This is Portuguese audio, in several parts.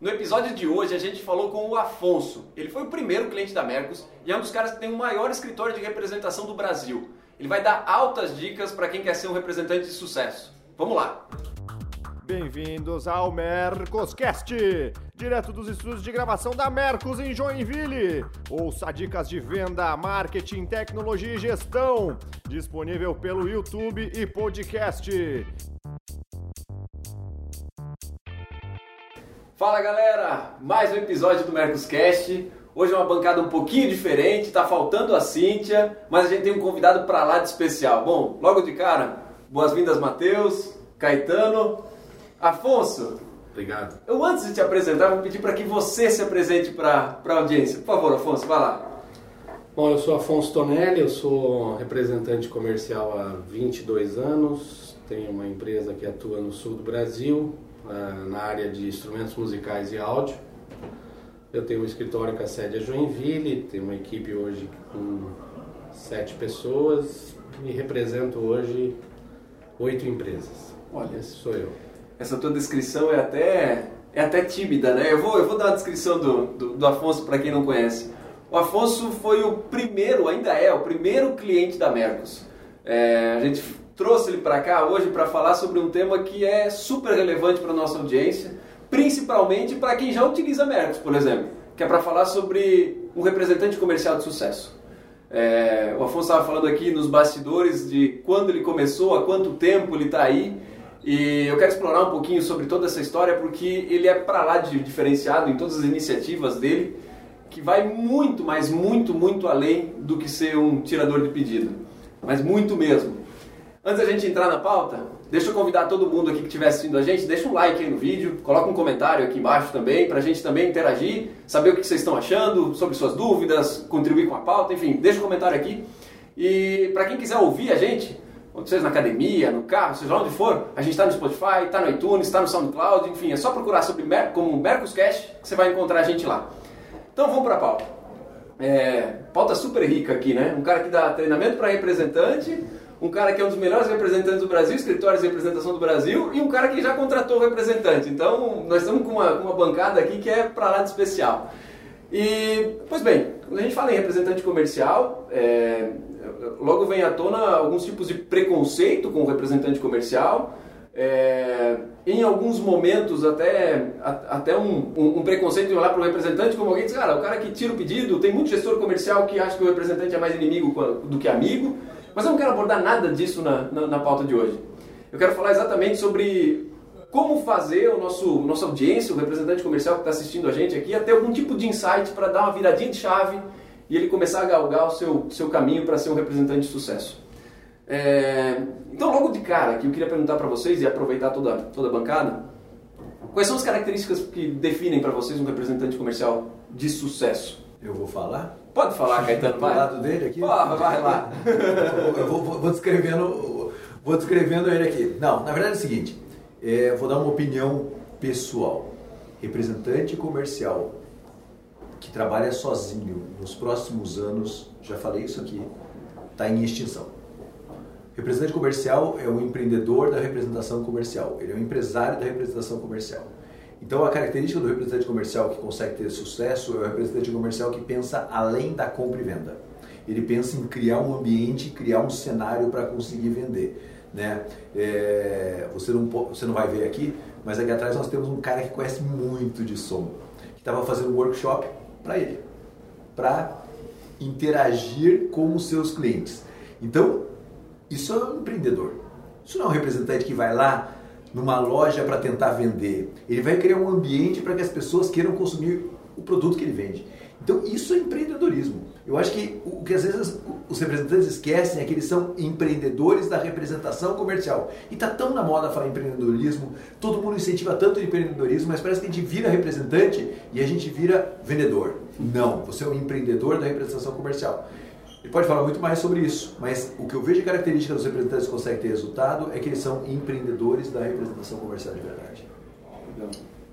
No episódio de hoje a gente falou com o Afonso. Ele foi o primeiro cliente da Mercos e é um dos caras que tem o maior escritório de representação do Brasil. Ele vai dar altas dicas para quem quer ser um representante de sucesso. Vamos lá! Bem-vindos ao Mercoscast, direto dos estúdios de gravação da Mercos em Joinville. Ouça dicas de venda, marketing, tecnologia e gestão, disponível pelo YouTube e podcast. Fala galera, mais um episódio do Mercoscast. Hoje é uma bancada um pouquinho diferente, tá faltando a Cíntia, mas a gente tem um convidado para lá de especial. Bom, logo de cara, boas-vindas Matheus, Caetano, Afonso. Obrigado. Eu antes de te apresentar, vou pedir para que você se apresente para a audiência. Por favor, Afonso, vai lá. Bom, eu sou Afonso Tonelli, eu sou representante comercial há 22 anos, tenho uma empresa que atua no sul do Brasil, na área de instrumentos musicais e áudio. Eu tenho um escritório com a sede é Joinville, tenho uma equipe hoje com sete pessoas e represento hoje oito empresas. Olha, esse sou eu. Essa tua descrição é até, é até tímida, né? Eu vou, eu vou dar a descrição do, do, do Afonso para quem não conhece. O Afonso foi o primeiro, ainda é, o primeiro cliente da Mercos. É, a gente trouxe ele para cá hoje para falar sobre um tema que é super relevante para nossa audiência, principalmente para quem já utiliza Mercos, por exemplo, que é para falar sobre um representante comercial de sucesso. É, o Afonso estava falando aqui nos bastidores de quando ele começou, há quanto tempo ele está aí. E eu quero explorar um pouquinho sobre toda essa história porque ele é para lá de diferenciado em todas as iniciativas dele, que vai muito, mas muito, muito além do que ser um tirador de pedido. Mas muito mesmo. Antes da gente entrar na pauta, deixa eu convidar todo mundo aqui que estiver assistindo a gente, deixa um like aí no vídeo, coloca um comentário aqui embaixo também, para a gente também interagir, saber o que vocês estão achando, sobre suas dúvidas, contribuir com a pauta, enfim, deixa um comentário aqui. E para quem quiser ouvir a gente, seja na academia, no carro, seja onde for, a gente está no Spotify, está no iTunes, está no SoundCloud, enfim, é só procurar sobre Mer como Mercoscast que você vai encontrar a gente lá. Então vamos para a pauta. É, pauta super rica aqui, né? Um cara que dá treinamento para representante, um cara que é um dos melhores representantes do Brasil, escritórios de representação do Brasil, e um cara que já contratou representante. Então, nós estamos com uma, uma bancada aqui que é para lá de especial. E, pois bem, quando a gente fala em representante comercial, é, logo vem à tona alguns tipos de preconceito com o representante comercial, é, em alguns momentos até, até um, um, um preconceito de olhar para o representante como alguém diz, cara, o cara que tira o pedido, tem muito gestor comercial que acha que o representante é mais inimigo do que amigo, mas eu não quero abordar nada disso na, na, na pauta de hoje. Eu quero falar exatamente sobre como fazer o nosso nossa audiência, o representante comercial que está assistindo a gente aqui, a ter algum tipo de insight para dar uma viradinha de chave e ele começar a galgar o seu, seu caminho para ser um representante de sucesso. É, então, logo de cara, que eu queria perguntar para vocês e aproveitar toda, toda a bancada, quais são as características que definem para vocês um representante comercial de sucesso? Eu vou falar? Pode falar, Caetano, vai. Do lado dele aqui? Porra, vai lá. eu vou, vou, vou, descrevendo, vou descrevendo ele aqui. Não, na verdade é o seguinte, é, vou dar uma opinião pessoal. Representante comercial que trabalha sozinho nos próximos anos, já falei isso aqui, está em extinção. Representante comercial é o empreendedor da representação comercial, ele é o empresário da representação comercial. Então, a característica do representante comercial que consegue ter sucesso é o representante comercial que pensa além da compra e venda. Ele pensa em criar um ambiente, criar um cenário para conseguir vender. Né? É, você, não, você não vai ver aqui, mas aqui atrás nós temos um cara que conhece muito de som, que estava fazendo um workshop para ele, para interagir com os seus clientes. Então, isso é um empreendedor. Isso não é um representante que vai lá numa loja para tentar vender. Ele vai criar um ambiente para que as pessoas queiram consumir o produto que ele vende. Então, isso é empreendedorismo. Eu acho que o que às vezes os representantes esquecem é que eles são empreendedores da representação comercial. E está tão na moda falar empreendedorismo, todo mundo incentiva tanto o empreendedorismo, mas parece que a gente vira representante e a gente vira vendedor. Não, você é um empreendedor da representação comercial. Ele pode falar muito mais sobre isso, mas o que eu vejo de característica dos representantes que conseguem ter resultado é que eles são empreendedores da representação comercial de verdade.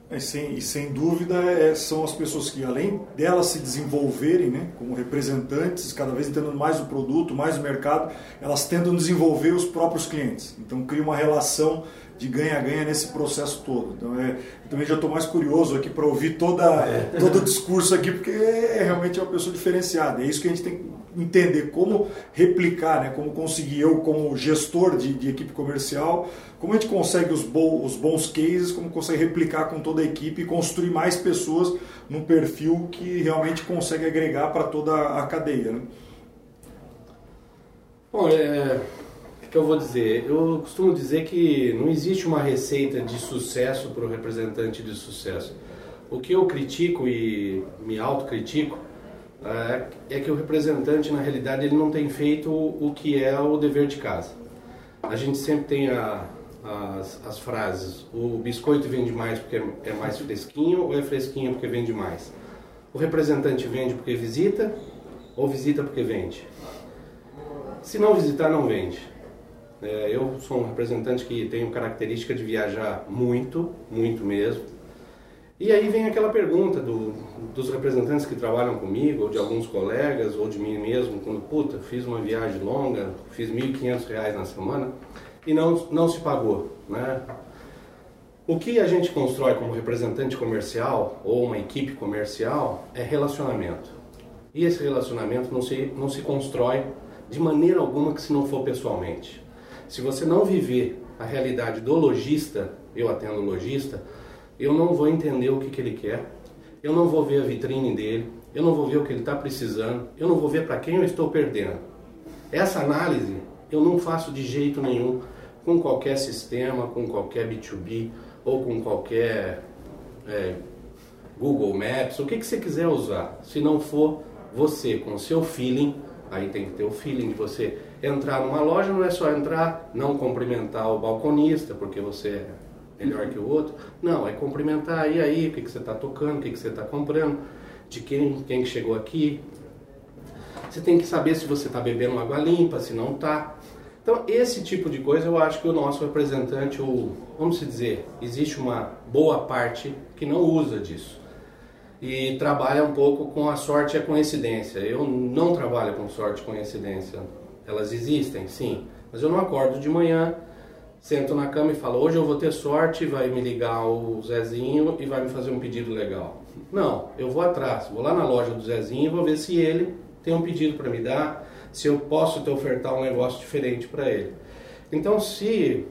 É, sem, e sem dúvida é, são as pessoas que, além delas se desenvolverem né, como representantes, cada vez entendendo mais o produto, mais o mercado, elas tentam desenvolver os próprios clientes. Então cria uma relação de ganha-ganha nesse processo todo. Então é, eu também já estou mais curioso aqui para ouvir toda, é. todo o discurso aqui, porque é realmente é uma pessoa diferenciada. É isso que a gente tem que entender, como replicar, né? como conseguir eu, como gestor de, de equipe comercial, como a gente consegue os, bo os bons cases, como consegue replicar com toda a equipe e construir mais pessoas num perfil que realmente consegue agregar para toda a cadeia. Né? Bom, é, que eu vou dizer? Eu costumo dizer que não existe uma receita de sucesso para o representante de sucesso. O que eu critico e me autocritico é, é que o representante, na realidade, ele não tem feito o que é o dever de casa. A gente sempre tem a, as, as frases: o biscoito vende mais porque é mais fresquinho ou é fresquinho porque vende mais? O representante vende porque visita ou visita porque vende? Se não visitar, não vende. É, eu sou um representante que tenho característica de viajar muito, muito mesmo. E aí vem aquela pergunta do, dos representantes que trabalham comigo, ou de alguns colegas, ou de mim mesmo, quando, puta, fiz uma viagem longa, fiz R$ 1.500 na semana e não, não se pagou. Né? O que a gente constrói como representante comercial ou uma equipe comercial é relacionamento. E esse relacionamento não se, não se constrói de maneira alguma que se não for pessoalmente. Se você não viver a realidade do lojista, eu atendo lojista, eu não vou entender o que, que ele quer, eu não vou ver a vitrine dele, eu não vou ver o que ele está precisando, eu não vou ver para quem eu estou perdendo. Essa análise eu não faço de jeito nenhum com qualquer sistema, com qualquer B2B ou com qualquer é, Google Maps, o que, que você quiser usar. Se não for você com o seu feeling, aí tem que ter o feeling de você entrar numa loja, não é só entrar, não cumprimentar o balconista, porque você é melhor que o outro. Não, é cumprimentar, e aí, o que, que você está tocando, o que, que você está comprando, de quem, quem chegou aqui. Você tem que saber se você está bebendo água limpa, se não está. Então, esse tipo de coisa eu acho que o nosso representante, ou vamos dizer, existe uma boa parte que não usa disso. E trabalha um pouco com a sorte e a coincidência. Eu não trabalho com sorte e coincidência. Elas existem, sim. Mas eu não acordo de manhã, sento na cama e falo, hoje eu vou ter sorte, vai me ligar o Zezinho e vai me fazer um pedido legal. Não, eu vou atrás, vou lá na loja do Zezinho e vou ver se ele tem um pedido para me dar, se eu posso te ofertar um negócio diferente para ele. Então, se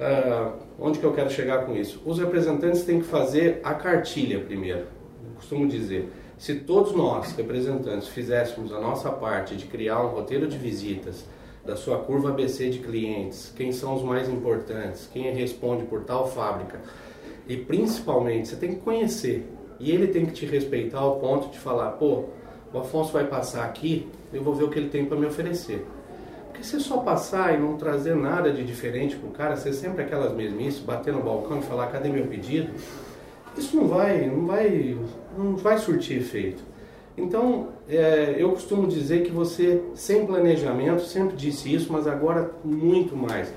uh, onde que eu quero chegar com isso? Os representantes têm que fazer a cartilha primeiro. Costumo dizer, se todos nós, representantes, fizéssemos a nossa parte de criar um roteiro de visitas da sua curva ABC de clientes, quem são os mais importantes, quem responde por tal fábrica, e principalmente você tem que conhecer e ele tem que te respeitar ao ponto de falar, pô, o Afonso vai passar aqui, eu vou ver o que ele tem para me oferecer. Porque se só passar e não trazer nada de diferente para o cara, ser sempre aquelas mesmices, bater no balcão e falar cadê meu pedido, isso não vai, não vai, não vai surtir efeito. Então, é, eu costumo dizer que você, sem planejamento, sempre disse isso, mas agora muito mais.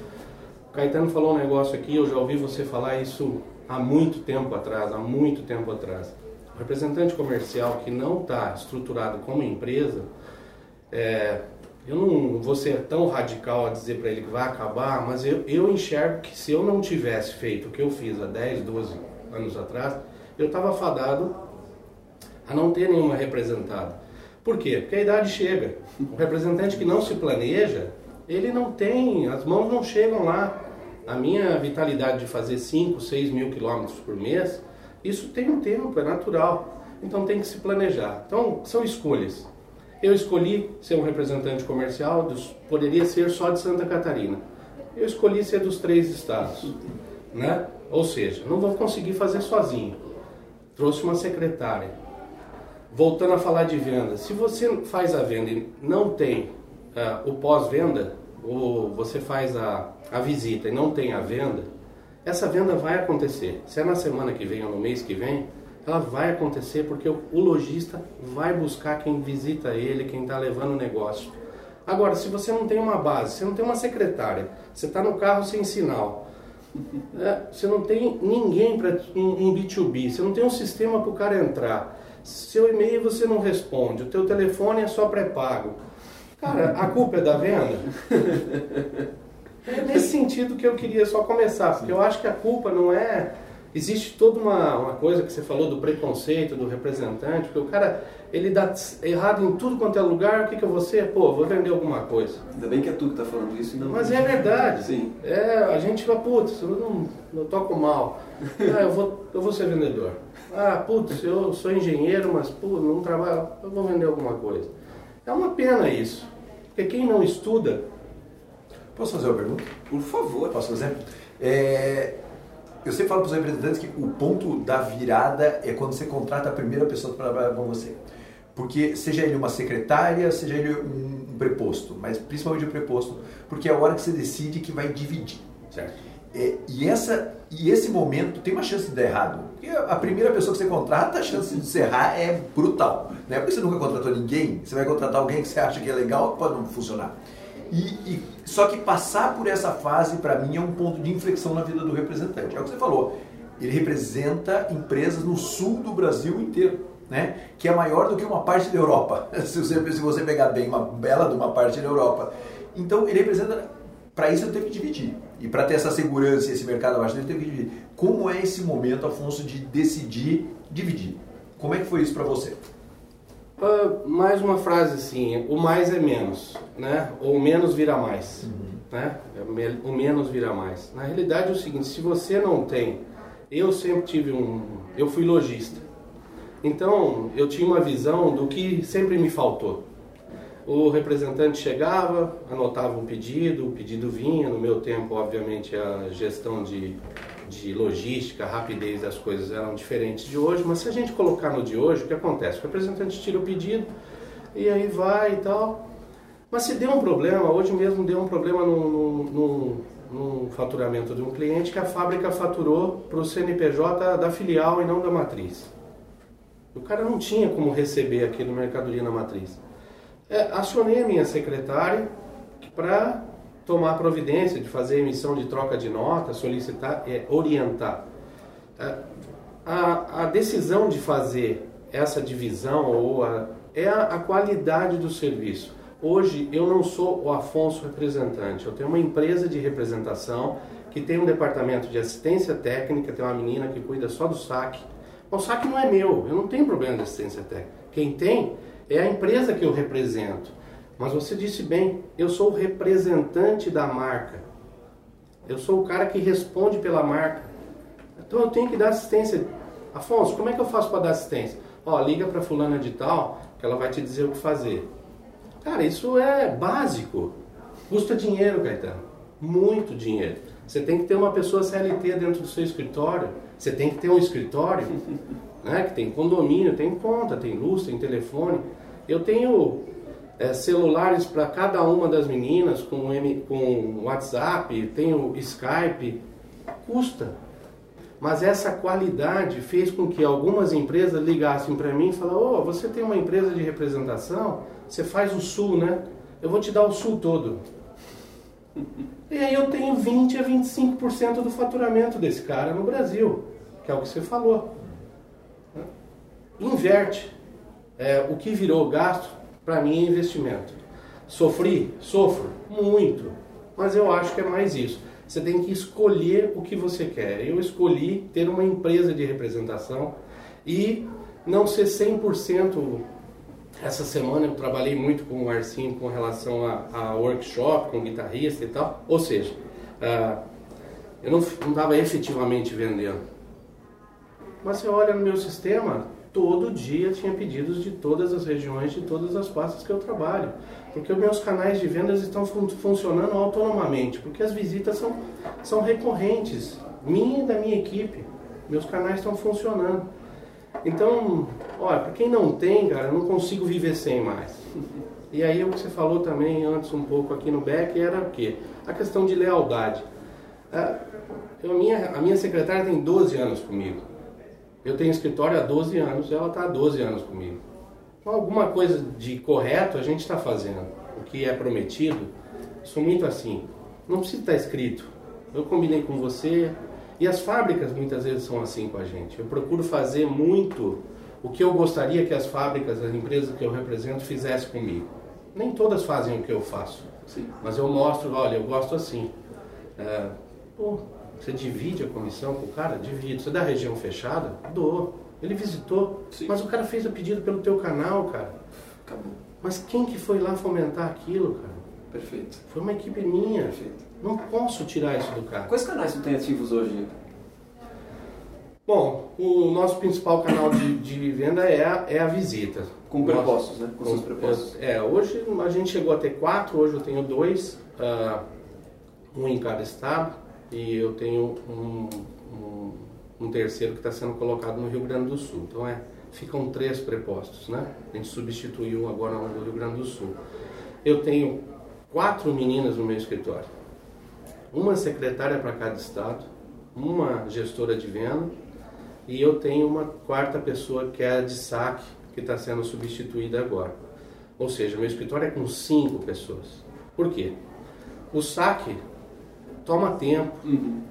O Caetano falou um negócio aqui, eu já ouvi você falar isso há muito tempo atrás, há muito tempo atrás representante comercial que não está estruturado como empresa, é, eu não vou ser tão radical a dizer para ele que vai acabar, mas eu, eu enxergo que se eu não tivesse feito o que eu fiz há 10, 12 anos atrás, eu estava fadado a não ter nenhuma representada. Por quê? Porque a idade chega. O representante que não se planeja, ele não tem, as mãos não chegam lá. A minha vitalidade de fazer 5, 6 mil quilômetros por mês, isso tem um tempo, é natural. Então tem que se planejar. Então são escolhas. Eu escolhi ser um representante comercial, dos, poderia ser só de Santa Catarina. Eu escolhi ser dos três estados, né? Ou seja, não vou conseguir fazer sozinho. Trouxe uma secretária. Voltando a falar de venda, se você faz a venda e não tem uh, o pós-venda, ou você faz a, a visita e não tem a venda, essa venda vai acontecer. Se é na semana que vem ou no mês que vem, ela vai acontecer porque o, o lojista vai buscar quem visita ele, quem está levando o negócio. Agora, se você não tem uma base, você não tem uma secretária, você está no carro sem sinal, é, você não tem ninguém para um, um B2B, você não tem um sistema para o cara entrar, seu e-mail você não responde, o teu telefone é só pré-pago. Cara, a culpa é da venda? É nesse sentido que eu queria só começar, porque eu acho que a culpa não é. Existe toda uma, uma coisa que você falou do preconceito, do representante, porque o cara, ele dá errado em tudo quanto é lugar, o que, que eu vou ser? Pô, vou vender alguma coisa. Ainda bem que é tu que tá falando isso não. Mas é verdade. Sim. É, a gente fala, putz, eu não, eu toco mal. Ah, eu vou, eu vou ser vendedor. Ah, putz, eu sou engenheiro, mas pô, não trabalho, eu vou vender alguma coisa. É uma pena isso. Porque quem não estuda. Posso fazer uma pergunta? Por favor. Posso fazer? É, eu sempre falo para os representantes que o ponto da virada é quando você contrata a primeira pessoa para trabalhar com você. Porque seja ele uma secretária, seja ele um, preposto, mas principalmente o preposto, porque é a hora que você decide que vai dividir. Certo. É, e, essa, e esse momento tem uma chance de dar errado. Porque a primeira pessoa que você contrata, a chance de você errar é brutal. Não é porque você nunca contratou ninguém, você vai contratar alguém que você acha que é legal, pode não funcionar. E, e, só que passar por essa fase, para mim, é um ponto de inflexão na vida do representante. É o que você falou. Ele representa empresas no sul do Brasil inteiro, né? que é maior do que uma parte da Europa. Se você, se você pegar bem uma bela de uma parte da Europa. Então, ele representa. Para isso, ele teve que dividir. E para ter essa segurança e esse mercado abaixo dele, teve que dividir. Como é esse momento, Afonso, de decidir dividir? Como é que foi isso para você? Uh, mais uma frase assim, o mais é menos, né? Ou menos vira mais, uhum. né? O menos vira mais. Na realidade é o seguinte, se você não tem, eu sempre tive um, eu fui lojista, então eu tinha uma visão do que sempre me faltou. O representante chegava, anotava um pedido, o pedido vinha, no meu tempo obviamente a gestão de de logística, rapidez das coisas eram diferentes de hoje, mas se a gente colocar no de hoje, o que acontece? O representante tira o pedido e aí vai e tal. Mas se deu um problema, hoje mesmo deu um problema no, no, no faturamento de um cliente que a fábrica faturou para o CNPJ da filial e não da matriz. O cara não tinha como receber aquilo mercadoria na matriz. É, acionei a minha secretária para tomar providência de fazer emissão de troca de nota, solicitar, é, orientar. É, a, a decisão de fazer essa divisão ou a, é a, a qualidade do serviço. Hoje eu não sou o Afonso representante, eu tenho uma empresa de representação que tem um departamento de assistência técnica, tem uma menina que cuida só do saque. O saque não é meu, eu não tenho problema de assistência técnica. Quem tem é a empresa que eu represento. Mas você disse bem, eu sou o representante da marca. Eu sou o cara que responde pela marca. Então eu tenho que dar assistência. Afonso, como é que eu faço para dar assistência? Ó, liga para fulana de tal, que ela vai te dizer o que fazer. Cara, isso é básico. Custa dinheiro, Caetano. Muito dinheiro. Você tem que ter uma pessoa CLT dentro do seu escritório. Você tem que ter um escritório, né, que tem condomínio, tem conta, tem luz, tem telefone. Eu tenho é, celulares para cada uma das meninas, com, M, com WhatsApp, tem o Skype, custa. Mas essa qualidade fez com que algumas empresas ligassem para mim e falassem, oh, você tem uma empresa de representação, você faz o Sul, né? Eu vou te dar o Sul todo. E aí eu tenho 20 a 25% do faturamento desse cara no Brasil, que é o que você falou. Inverte. É, o que virou gasto para mim é investimento. Sofri? Sofro. Muito. Mas eu acho que é mais isso. Você tem que escolher o que você quer. Eu escolhi ter uma empresa de representação e não ser 100%. Essa semana eu trabalhei muito com o Marcinho com relação a, a workshop, com guitarrista e tal. Ou seja, uh, eu não estava efetivamente vendendo. Mas você olha no meu sistema, todo dia tinha pedidos de todas as regiões, de todas as pastas que eu trabalho. Porque os meus canais de vendas estão fun funcionando autonomamente, porque as visitas são, são recorrentes, minha e da minha equipe. Meus canais estão funcionando. Então, olha, para quem não tem, cara, eu não consigo viver sem mais. E aí o que você falou também antes um pouco aqui no back era o quê? A questão de lealdade. A, eu, a, minha, a minha secretária tem 12 anos comigo. Eu tenho escritório há 12 anos, ela está há 12 anos comigo. Então, alguma coisa de correto a gente está fazendo. O que é prometido, sou muito assim. Não precisa estar escrito. Eu combinei com você. E as fábricas muitas vezes são assim com a gente. Eu procuro fazer muito o que eu gostaria que as fábricas, as empresas que eu represento fizessem comigo. Nem todas fazem o que eu faço. Sim. Mas eu mostro, olha, eu gosto assim. É, pô, você divide a comissão com o cara? Divide. Você dá região fechada? Dou. Ele visitou, Sim. mas o cara fez o pedido pelo teu canal, cara. Acabou. Mas quem que foi lá fomentar aquilo, cara? Perfeito. Foi uma equipe minha. Perfeito. Não posso tirar isso do cara. Quais canais tu tem ativos hoje? Bom, o nosso principal canal de, de venda é a, é a visita. Com prepostos, né? Com seus prepostos. É, hoje a gente chegou a ter quatro, hoje eu tenho dois, ah, um em cada estado, e eu tenho um, um, um terceiro que está sendo colocado no Rio Grande do Sul. Então é, ficam três prepostos, né? A gente substituiu agora um do Rio Grande do Sul. Eu tenho quatro meninas no meu escritório. Uma secretária para cada estado, uma gestora de venda e eu tenho uma quarta pessoa que é a de saque, que está sendo substituída agora. Ou seja, meu escritório é com cinco pessoas. Por quê? O saque toma tempo. Uhum.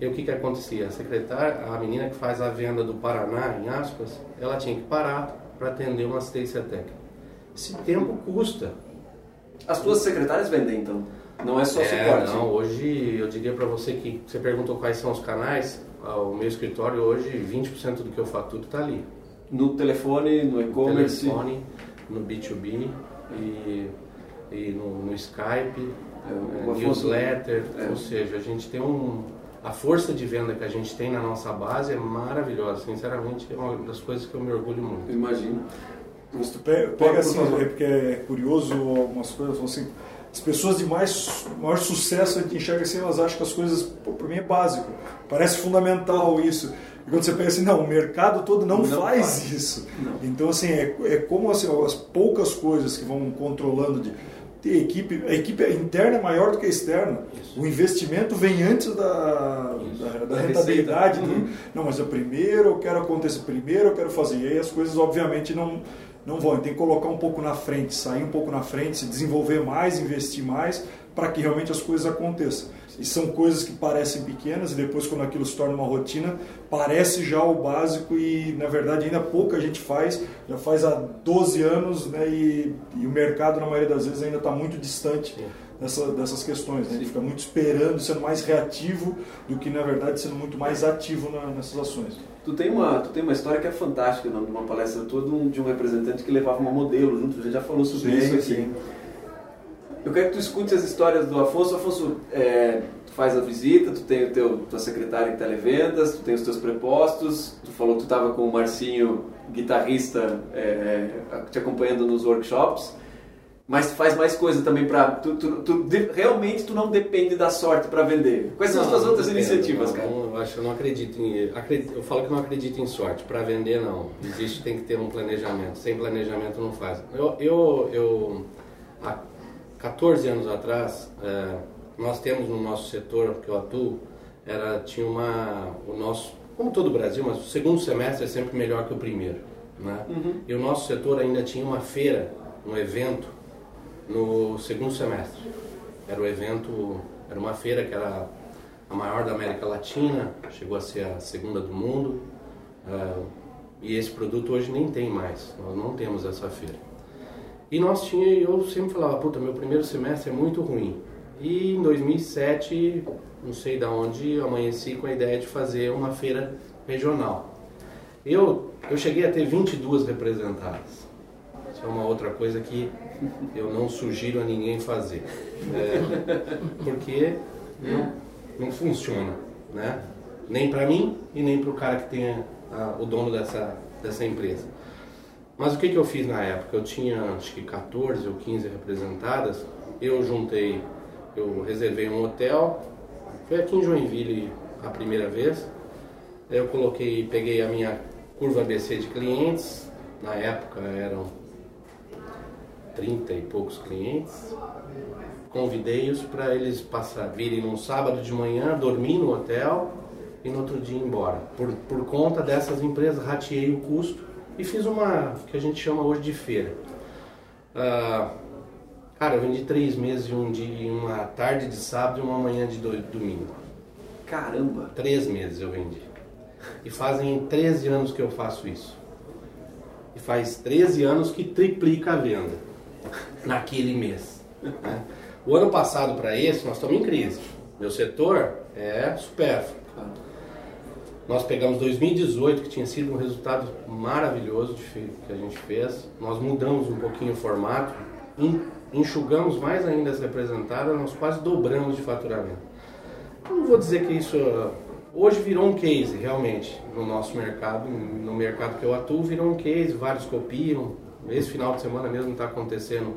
E o que, que acontecia? A secretária, a menina que faz a venda do Paraná, em aspas, ela tinha que parar para atender uma assistência técnica. Esse tempo custa. As tuas secretárias vendem, então? Não é só É, suporte? não, hoje eu diria para você que você perguntou quais são os canais, ah, o meu escritório hoje, 20% do que eu faturo está ali. No telefone, no No e-commerce? telefone, no B2B e, e no, no Skype, É, é, newsletter, é. ou seja, a gente tem um... A força de venda que a gente tem na nossa base é maravilhosa, sinceramente é uma das coisas que eu me orgulho muito. Imagino. Mas tu pe- Por pega assim, é porque é curioso algumas coisas, assim, as pessoas de mais, maior sucesso a gente enxerga assim, elas acham que as coisas, pô, pra mim é básico, parece fundamental isso. E quando você pega assim, não, o mercado todo não, Não faz, faz. isso. Não. Então assim, é, é como assim, as poucas coisas que vão controlando de ter equipe, a equipe interna é maior do que a externa. Isso. O investimento vem antes da, da, da Da rentabilidade. receita. do- não, mas eu primeiro eu quero acontecer primeiro, eu quero fazer. E aí as coisas obviamente não não vão. Tem que colocar um pouco na frente, sair um pouco na frente, se desenvolver mais, investir mais, para que realmente as coisas aconteçam. E são coisas que parecem pequenas e depois quando aquilo se torna uma rotina, parece já o básico e na verdade ainda pouca gente faz, já faz há 12 anos né, e, e o mercado na maioria das vezes ainda está muito distante dessa, dessas questões. Né? Ele fica muito esperando, sendo mais reativo do que na verdade sendo muito mais ativo na- nessas ações. Tu tem, uma, tu tem uma história que é fantástica, nome de uma palestra tua de um, de um representante que levava uma modelo junto, a gente já falou sobre Sim, isso aqui. sim. Eu quero que tu escute as histórias do Afonso. Afonso, é, tu faz a visita, tu tem o teu, tua secretária em televendas, tu tem os teus prepostos, tu falou que tu estava com o Marcinho, guitarrista, é, te acompanhando nos workshops, mas tu faz mais coisa também para... Tu, tu, tu de- realmente tu não depende da sorte para vender. Quais são as tuas Não, outras depende, iniciativas, não, cara? não, eu acho que eu não acredito em. acredito- eu falo que não acredito em sorte. Para vender, não. Existe, tem que ter um planejamento. Sem planejamento, não faz. Eu, eu, eu há 14 anos atrás, é, nós temos no nosso setor que eu atuo, era, tinha uma. O nosso, como todo o Brasil, mas o segundo semestre é sempre melhor que o primeiro. Né? E o nosso setor ainda tinha uma feira, um evento, no segundo semestre. Era o evento, era uma feira que era a maior da América Latina, chegou a ser a segunda do mundo. ah, e esse produto hoje nem tem mais, nós não temos essa feira. E nós tinha, eu sempre falava, puta, meu primeiro semestre é muito ruim. E em 2007, não sei da onde, amanheci com a ideia de fazer uma feira regional. Eu, eu cheguei a ter 22 representadas. Isso é uma outra coisa que eu não sugiro a ninguém fazer. É, porque não, não funciona, né? Nem para mim e nem para o cara que tem o dono dessa, dessa empresa. Mas o que, que eu fiz na época? Eu tinha acho que 14 ou 15 representadas. Eu juntei, eu reservei um hotel. Foi aqui em Joinville a primeira vez. Eu coloquei, peguei a minha curva ABC de clientes. Na época eram 30 e poucos clientes. Convidei-os para eles passar, virem num sábado de manhã, dormir no hotel e no outro dia ir embora. Por, por conta dessas empresas, rateei o custo e fiz uma que a gente chama hoje de feira. Ah, cara, eu vendi três meses e um dia, uma tarde de sábado e uma manhã de do- domingo. Caramba! Três meses eu vendi. E fazem 13 anos que eu faço isso. E faz 13 anos que triplica a venda naquele mês. O ano passado para esse, nós estamos em crise. Meu setor é supérfluo. Nós pegamos 2018, que tinha sido um resultado maravilhoso que a gente fez. Nós mudamos um pouquinho o formato, enxugamos mais ainda as representadas, nós quase dobramos de faturamento. Não vou dizer que isso hoje virou um case realmente no nosso mercado, no mercado que eu atuo, virou um case, vários copiam. Esse final de semana mesmo está acontecendo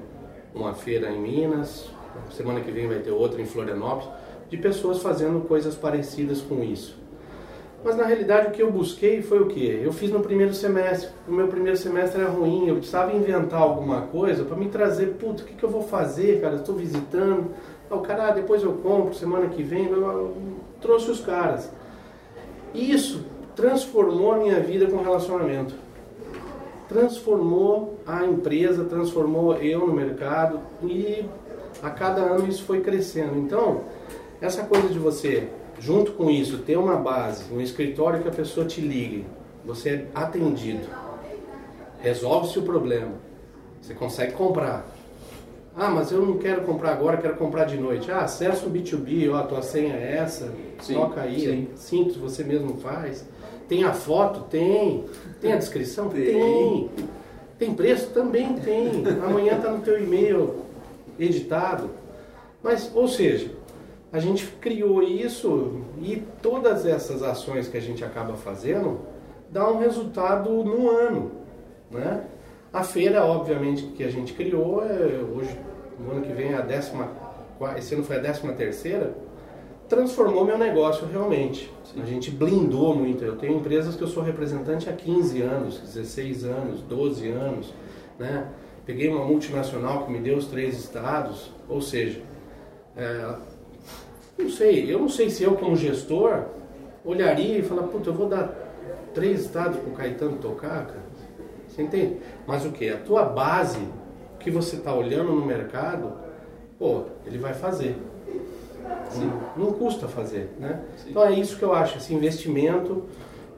uma feira em Minas, semana que vem vai ter outra em Florianópolis, de pessoas fazendo coisas parecidas com isso. Mas na realidade o que eu busquei foi o que? Eu fiz no primeiro semestre. O meu primeiro semestre era ruim, eu precisava inventar alguma coisa para me trazer, puto, o que, que eu vou fazer, cara? Estou visitando. O cara, ah, depois eu compro, semana que vem. Eu, eu, trouxe os caras. Isso transformou a minha vida com relacionamento. Transformou a empresa, transformou eu no mercado e a cada ano isso foi crescendo. Então, essa coisa de você junto com isso, ter uma base, um escritório que a pessoa te ligue, você é atendido, resolve-se o problema, você consegue comprar. Ah, mas eu não quero comprar agora, quero comprar de noite. Ah, acessa o B2B, ó, a tua senha é essa, sim, toca aí, sim. É simples, você mesmo faz. Tem a foto? Tem. Tem a descrição? Tem. Tem, tem preço? Também tem. Amanhã está no teu e-mail editado. Mas, ou seja, a gente criou isso e todas essas ações que a gente acaba fazendo dá um resultado no ano, né? A feira, obviamente, que a gente criou, é, hoje, no ano que vem, é a décima, esse ano foi a décima terceira, transformou meu negócio realmente. A gente blindou muito. Eu tenho empresas que eu sou representante há 15 anos, 16 anos, 12 anos, né? Peguei uma multinacional que me deu os três estados, ou seja, é, não sei, eu não sei se eu como gestor olharia e falar, puta, eu vou dar três estados pro Caetano tocar, cara. Você entende? Mas o que? A tua base, que você está olhando no mercado, pô, ele vai fazer. Sim. Não, não custa fazer, né? Sim. Então é isso que eu acho, esse investimento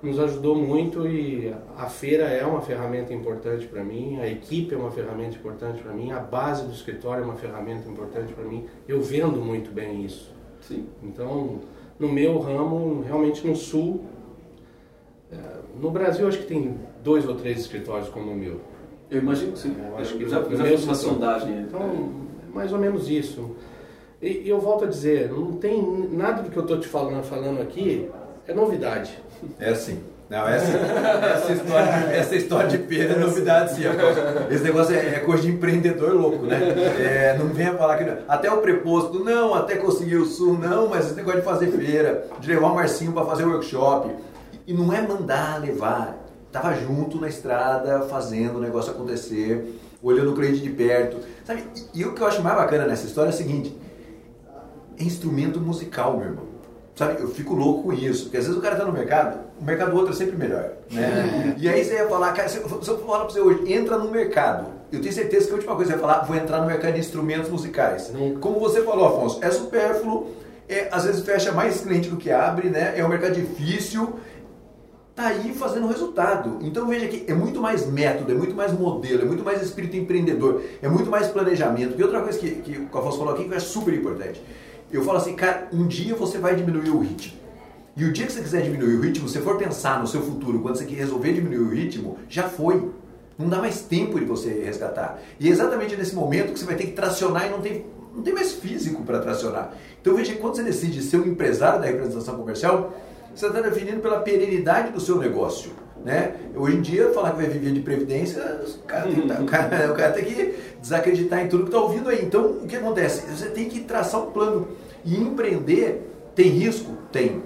nos ajudou muito e a feira é uma ferramenta importante para mim, a equipe é uma ferramenta importante para mim, a base do escritório é uma ferramenta importante para mim. Eu vendo muito bem isso. Sim. Então, no meu ramo, realmente no Sul, é, no Brasil acho que tem dois ou três escritórios como o meu. Eu imagino que sim. Eu acho que já, já fiz uma sondagem. Então, é mais ou menos isso. E, eu volto a dizer, não tem nada do que eu estou te falando, falando aqui é novidade. É assim. Não, essa, essa, história, essa história de pena é novidade, sim. Esse negócio é, é, coisa de empreendedor louco, né? É, não venha falar que. Não. Até o preposto, não, até conseguir o sul, não, mas esse negócio de fazer feira, de levar o Marcinho para fazer workshop. E não é mandar levar. Tava junto na estrada, fazendo o negócio acontecer, olhando o cliente de perto. Sabe? E, o que eu acho mais bacana nessa história é o seguinte: é instrumento musical, meu irmão. Sabe, eu fico louco com isso, porque às vezes o cara está no mercado, o mercado do outro é sempre melhor. Né? É. E aí você ia falar, cara, se eu, se eu falar para você hoje, entra no mercado, eu tenho certeza que a última coisa que você ia falar, vou entrar no mercado de instrumentos musicais. Como você falou, Afonso, é supérfluo, é, às vezes fecha mais cliente do que abre, né? é um mercado difícil, tá aí fazendo resultado. Então veja que é muito mais método, é muito mais modelo, é muito mais espírito empreendedor, é muito mais planejamento. E outra coisa que, que o Afonso falou aqui que é super importante. Eu falo assim, cara, um dia você vai diminuir o ritmo. E o dia que você quiser diminuir o ritmo, se você for pensar no seu futuro, quando você resolver diminuir o ritmo, já foi. Não dá mais tempo de você resgatar. E é exatamente nesse momento que você vai ter que tracionar e não tem, não tem mais físico para tracionar. Então veja que quando você decide ser um empresário da representação comercial, você está definindo pela perenidade do seu negócio. Né? Hoje em dia, falar que vai viver de previdência, o cara, tem, o cara, o cara tem que desacreditar em tudo que está ouvindo aí. Então, o que acontece? Você tem que traçar um plano. E empreender tem risco? Tem.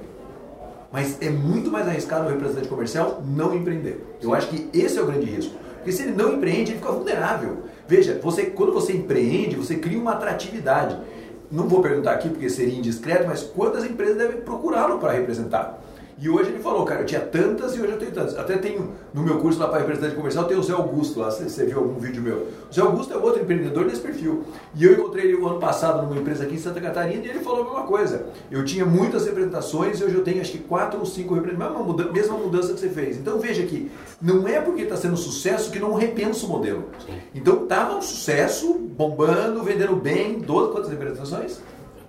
Mas é muito mais arriscado o representante comercial não empreender. Eu acho que esse é o grande risco. Porque se ele não empreende, ele fica vulnerável. Veja, você, quando você empreende, você cria uma atratividade. Não vou perguntar aqui porque seria indiscreto, mas quantas empresas devem procurá-lo para representar? E hoje ele falou, cara, eu tinha tantas e hoje eu tenho tantas. Até tenho no meu curso lá para representante comercial, tem o Zé Augusto lá, você viu algum vídeo meu. O Zé Augusto é outro empreendedor desse perfil. E eu encontrei ele o ano passado numa empresa aqui em Santa Catarina e ele falou a mesma coisa. Eu tinha muitas representações e hoje eu tenho acho que quatro ou cinco representações, mesma mudança, mesma mudança que você fez. Então veja que não é porque está sendo sucesso que não repensa o modelo. Então estava um sucesso, bombando, vendendo bem, 12, quantas representações?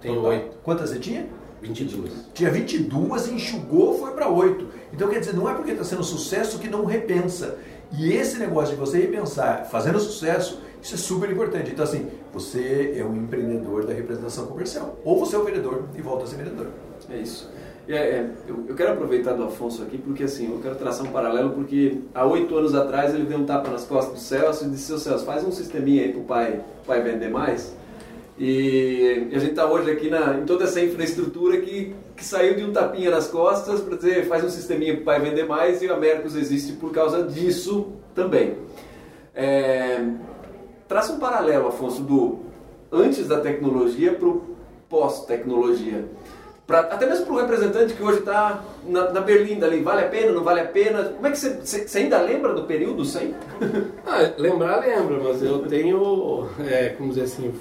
Tenho oito. Quantas você tinha? 22. Tinha 22, enxugou, foi para 8. Então quer dizer, não é porque está sendo sucesso que não repensa. E esse negócio de você repensar, fazendo sucesso, isso é super importante. Então assim, você é um empreendedor da representação comercial. Ou você é um vendedor e volta a ser vendedor. É isso. É, é, eu, eu, quero aproveitar do Afonso aqui porque assim, eu quero traçar um paralelo porque há oito anos atrás ele deu um tapa nas costas do Celso e disse, seu Celso, faz um sisteminha aí pro pai, pai vender mais. E a gente está hoje aqui na, em toda essa infraestrutura que, que saiu de um tapinha nas costas para dizer faz um sisteminha para o vender mais e a Mercos existe por causa disso também. É, traça um paralelo, Afonso, do antes da tecnologia para o pós-tecnologia. até mesmo para o representante que hoje está na, na Berlinda ali, vale a pena, não vale a pena? Como é que você, você ainda lembra do período sem? ah, lembrar lembra, mas eu tenho, é, como dizer assim,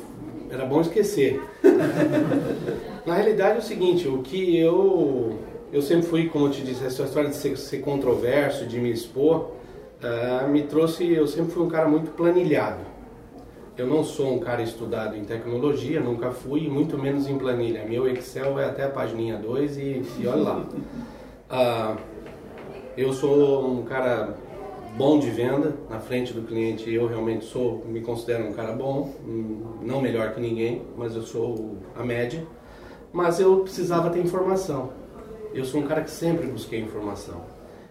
era bom esquecer. Na realidade é o seguinte, o que eu eu sempre fui, como eu te disse, essa história de ser, ser controverso, de me expor, uh, me trouxe, eu sempre fui um cara muito planilhado. Eu não sou um cara estudado em tecnologia, nunca fui, muito menos em planilha. Meu Excel é até a página 2 e, e olha lá. Uh, eu sou um cara bom de venda na frente do cliente. Eu realmente sou, me considero um cara bom, não melhor que ninguém, mas eu sou a média. Mas eu precisava ter informação. Eu sou um cara que sempre busquei informação.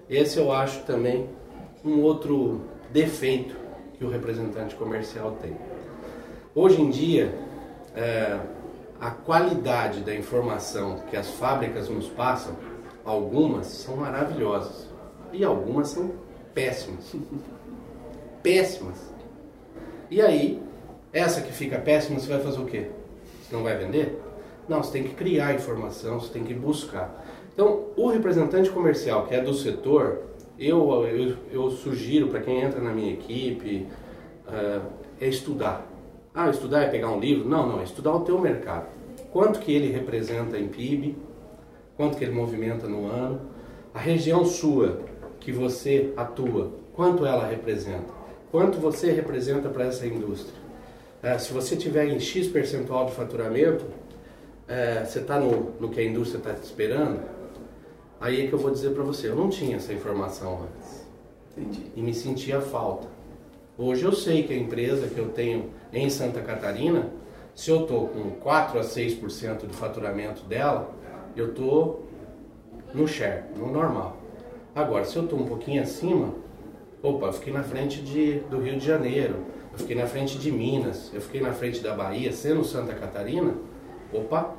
Esse eu acho também um outro defeito que o representante comercial tem. Hoje em dia, é, a qualidade da informação que as fábricas nos passam, algumas são maravilhosas e algumas são péssimas. péssimas. E aí, essa que fica péssima, você vai fazer o quê? Você não vai vender? Não, você tem que criar informação, você tem que buscar. Então, o representante comercial que é do setor, eu, eu, eu sugiro para quem entra na minha equipe, uh, é estudar. Ah, estudar é pegar um livro? Não, não, é estudar o teu mercado. Quanto que ele representa em PIB, quanto que ele movimenta no ano, a região sua, que você atua, quanto ela representa, quanto você representa para essa indústria. É, se você tiver em X percentual de faturamento, é, você está no, no que a indústria está te esperando, aí é que eu vou dizer para você, eu não tinha essa informação antes. Entendi. E me sentia falta. Hoje eu sei que a empresa que eu tenho em Santa Catarina, se eu estou com 4 a 6% do faturamento dela, eu estou no share, no normal. Agora, se eu estou um pouquinho acima, opa, eu fiquei na frente de, do Rio de Janeiro, eu fiquei na frente de Minas, eu fiquei na frente da Bahia, sendo Santa Catarina, opa,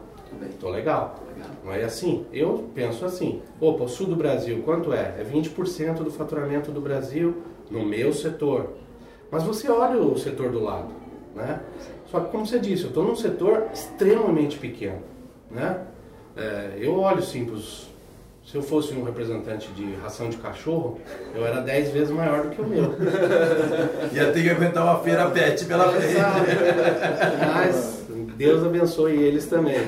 estou legal. Não é assim? Eu penso assim, opa, o sul do Brasil, quanto é? É 20% do faturamento do Brasil no meu setor. Mas você olha o setor do lado, né? Só que, como você disse, eu estou num setor extremamente pequeno, né? É, eu olho sim para os se eu fosse um representante de ração de cachorro, eu era 10 vezes maior do que o meu. Ia ter que aguentar uma feira pet pela frente. Mas Deus abençoe eles também.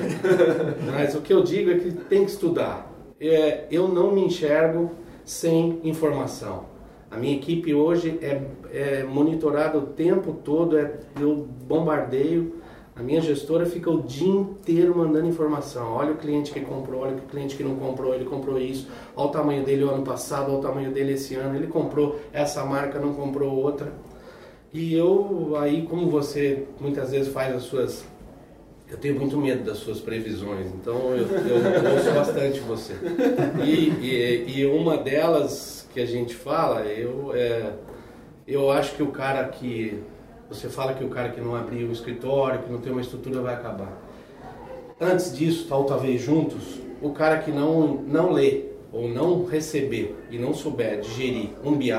Mas o que eu digo é que tem que estudar. É, eu não me enxergo sem informação. A minha equipe hoje é, é monitorada o tempo todo, é, eu bombardeio a minha gestora fica o dia inteiro mandando informação. Olha o cliente que comprou, olha o cliente que não comprou, ele comprou isso. Olha o tamanho dele o ano passado, olha o tamanho dele esse ano. Ele comprou essa marca, não comprou outra. E eu, aí, como você muitas vezes faz as suas. Eu tenho muito medo das suas previsões, então eu, eu ouço bastante você. E, e, e, uma delas que a gente fala, eu, é, eu acho que o cara que você fala que o cara que não abriu um escritório, que não tem uma estrutura, vai acabar. Antes disso, talvez juntos, o cara que não, não lê ou não receber e não souber digerir um BI,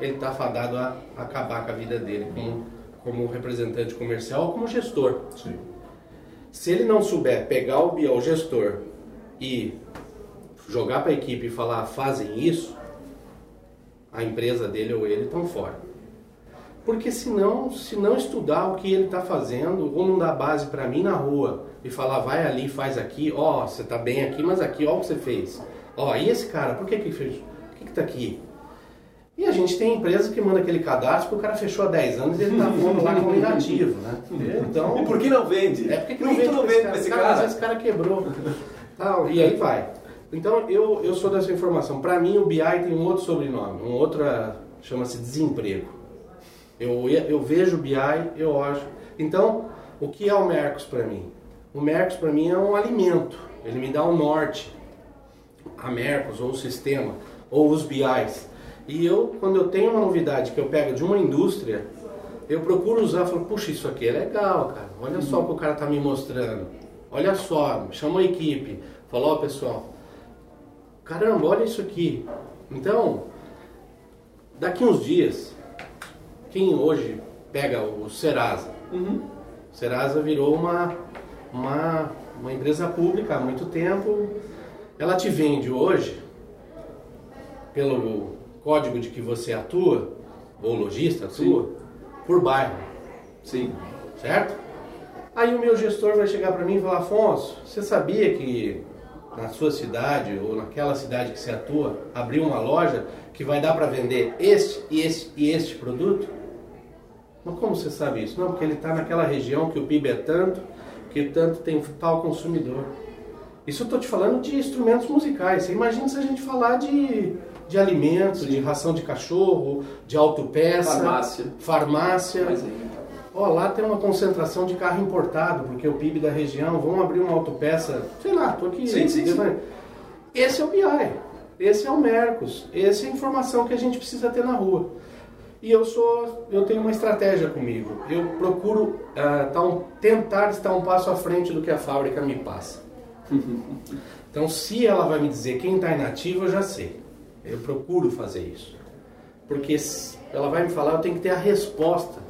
ele está fadado a acabar com a vida dele como, como representante comercial ou como gestor. Sim. Se ele não souber pegar o BI, o gestor, e jogar para a equipe e falar fazem isso, a empresa dele ou ele estão fora. Porque senão, se não estudar o que ele está fazendo, ou não dar base para mim na rua e falar, vai ali, faz aqui, ó, você está bem aqui, mas aqui, ó o que você fez. Ó, oh, e esse cara, por que que fez? Por que que tá aqui? E a gente tem empresa que manda aquele cadastro que o cara fechou há 10 anos e ele está pondo lá como inativo, né? Então, E por que não vende? é porque que por não que vende não vende esse pra esse cara? Às cara? vezes esse cara quebrou. Tal, e aí vai. Então eu, eu sou dessa informação. Para mim o BI tem um outro sobrenome, um outro chama-se desemprego. Eu, eu vejo o BI, eu acho. Então, o que é o Mercos para mim? O Mercos para mim é um alimento. Ele me dá um norte. A Mercos, ou o sistema, ou os BIs. E eu, quando eu tenho uma novidade que eu pego de uma indústria, eu procuro usar e falo, puxa, isso aqui é legal, cara. Olha só o que o cara tá me mostrando. Olha só, chama a equipe. Falou, ó pessoal, caramba, olha isso aqui. Então, daqui uns dias, quem hoje pega o Serasa? Uhum. Serasa virou uma, uma, uma empresa pública há muito tempo. Ela te vende hoje, pelo código de que você atua, ou lojista atua, por bairro, Sim. certo? Aí o meu gestor vai chegar para mim e falar, Afonso, você sabia que na sua cidade ou naquela cidade que você atua, abriu uma loja que vai dar para vender este, este e este produto? Mas como você sabe isso? Não, porque ele está naquela região que o PIB é tanto, que tanto tem tal consumidor. Isso eu estou te falando de instrumentos musicais. Você imagina se a gente falar de, de alimentos, de ração de cachorro, de autopeça, Farmácia. farmácia. Mas aí, Ó, lá tem uma concentração de carro importado, porque o PIB da região, vamos abrir uma autopeça, sei lá, tô aqui. Sim, sim, sim. Esse é o BI, esse é o Mercos, essa é a informação que a gente precisa ter na rua. E eu sou, eu tenho uma estratégia comigo. Eu procuro ah, tá um- tentar estar um passo à frente do que a fábrica me passa. Então, se ela vai me dizer quem está inativo, eu já sei. Eu procuro fazer isso. Porque ela vai me falar, eu tenho que ter a resposta.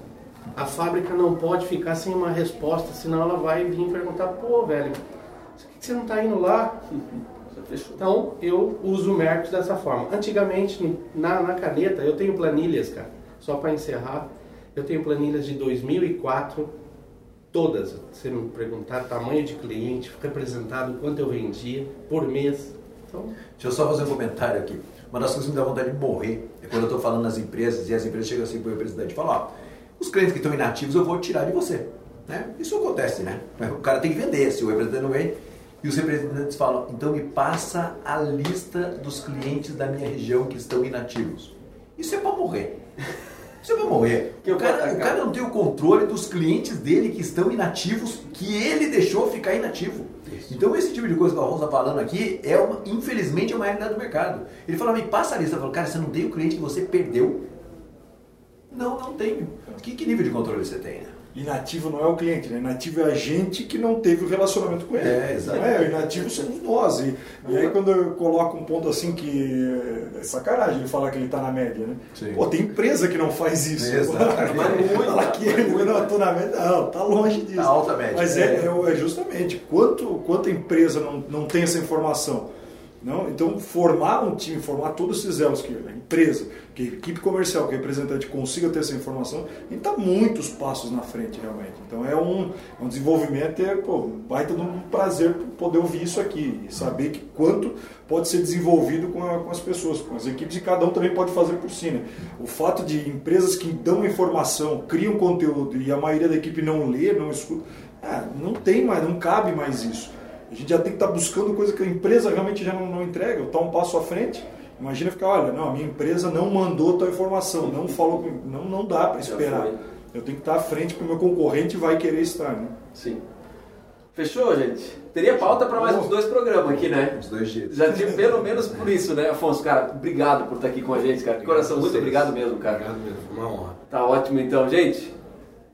A fábrica não pode ficar sem uma resposta, senão ela vai vir perguntar: pô, velho, por que você não está indo lá? Então, eu uso o Mercos dessa forma. Antigamente, na, na caneta, eu tenho planilhas, cara. Só para encerrar, eu tenho planilhas de 2004, todas. Se você me perguntar, tamanho de cliente, representado, quanto eu vendia por mês. Então, Deixa eu só fazer um comentário aqui. Uma das coisas que me dá vontade de morrer é quando eu estou falando nas empresas e as empresas chegam assim para o representante e falam, os clientes que estão inativos eu vou tirar de você. Né? Isso acontece, né? O cara tem que vender, se o representante não vende. E os representantes falam, então me passa a lista dos clientes da minha região que estão inativos. Isso é para morrer. É para morrer. Que o, cara, o cara não tem o controle dos clientes dele que estão inativos, que ele deixou ficar inativo. Então esse tipo de coisa que o Afonso está falando aqui é uma, infelizmente é uma realidade do mercado. Ele fala, me passa a lista. Eu falo, cara, você não tem o cliente que você perdeu? Não, não tenho. Que, que nível de controle você tem? né? Inativo não é o cliente, né? Inativo é a gente que não teve o relacionamento com ele. É, exato. Não é, inativo somos nós. E, e aí quando eu coloco um ponto assim que é sacanagem ele falar que ele está na média, né? Sim. Pô, tem empresa que não faz isso. Exato. Mas muito, Fala que ele não estou na média. Não, tá longe disso. Tá alta média. Mas é, é, é justamente quanto, quanto a empresa não, não tem essa informação. Não? Então, formar um time, formar todos esses elos, que a empresa, que a equipe comercial, que o representante consiga ter essa informação, gente está muitos passos na frente, realmente. Então, é um, é um desenvolvimento, é, vai ter um prazer poder ouvir isso aqui e saber que quanto pode ser desenvolvido com, a- com as pessoas, com as equipes, e cada um também pode fazer por si. Né? O fato de empresas que dão informação, criam conteúdo e a maioria da equipe não lê, não escuta, ah, não tem mais, não cabe mais isso. A gente já tem que estar buscando coisa que a empresa realmente já não, não entrega, está um passo à frente. Imagina ficar, olha, não, a minha empresa não mandou tal informação, não falou, comigo. não, não dá para esperar. Eu tenho que estar à frente porque o meu concorrente vai querer estar. Né? Sim. Fechou, gente? Teria pauta para mais uns dois programas aqui, né? Os dois dias. Já tive pelo menos por isso, né, Afonso? Cara, obrigado por estar aqui com a gente, cara. De coração, muito obrigado mesmo, cara. obrigado mesmo, uma honra. Tá ótimo então, gente.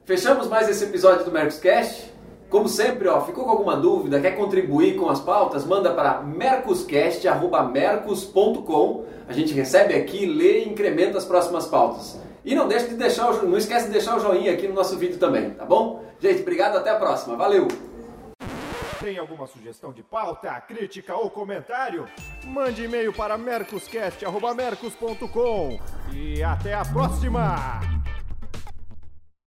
Fechamos mais esse episódio do Mercoscast. Como sempre, ó, ficou com alguma dúvida, quer contribuir com as pautas, manda para mercoscast@mercos.com. A gente recebe aqui, lê e incrementa as próximas pautas. E não deixe de deixar o, não esquece de deixar o joinha aqui no nosso vídeo também, tá bom? Gente, obrigado, até a próxima. Valeu. Tem alguma sugestão de pauta, crítica ou comentário? Mande e-mail para mercoscast.mercos.com e até a próxima!